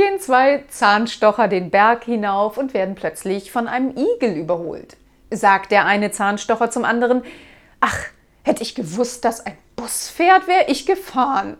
gehen zwei Zahnstocher den Berg hinauf und werden plötzlich von einem Igel überholt. Sagt der eine Zahnstocher zum anderen, ach, hätte ich gewusst, dass ein Bus fährt, wäre ich gefahren.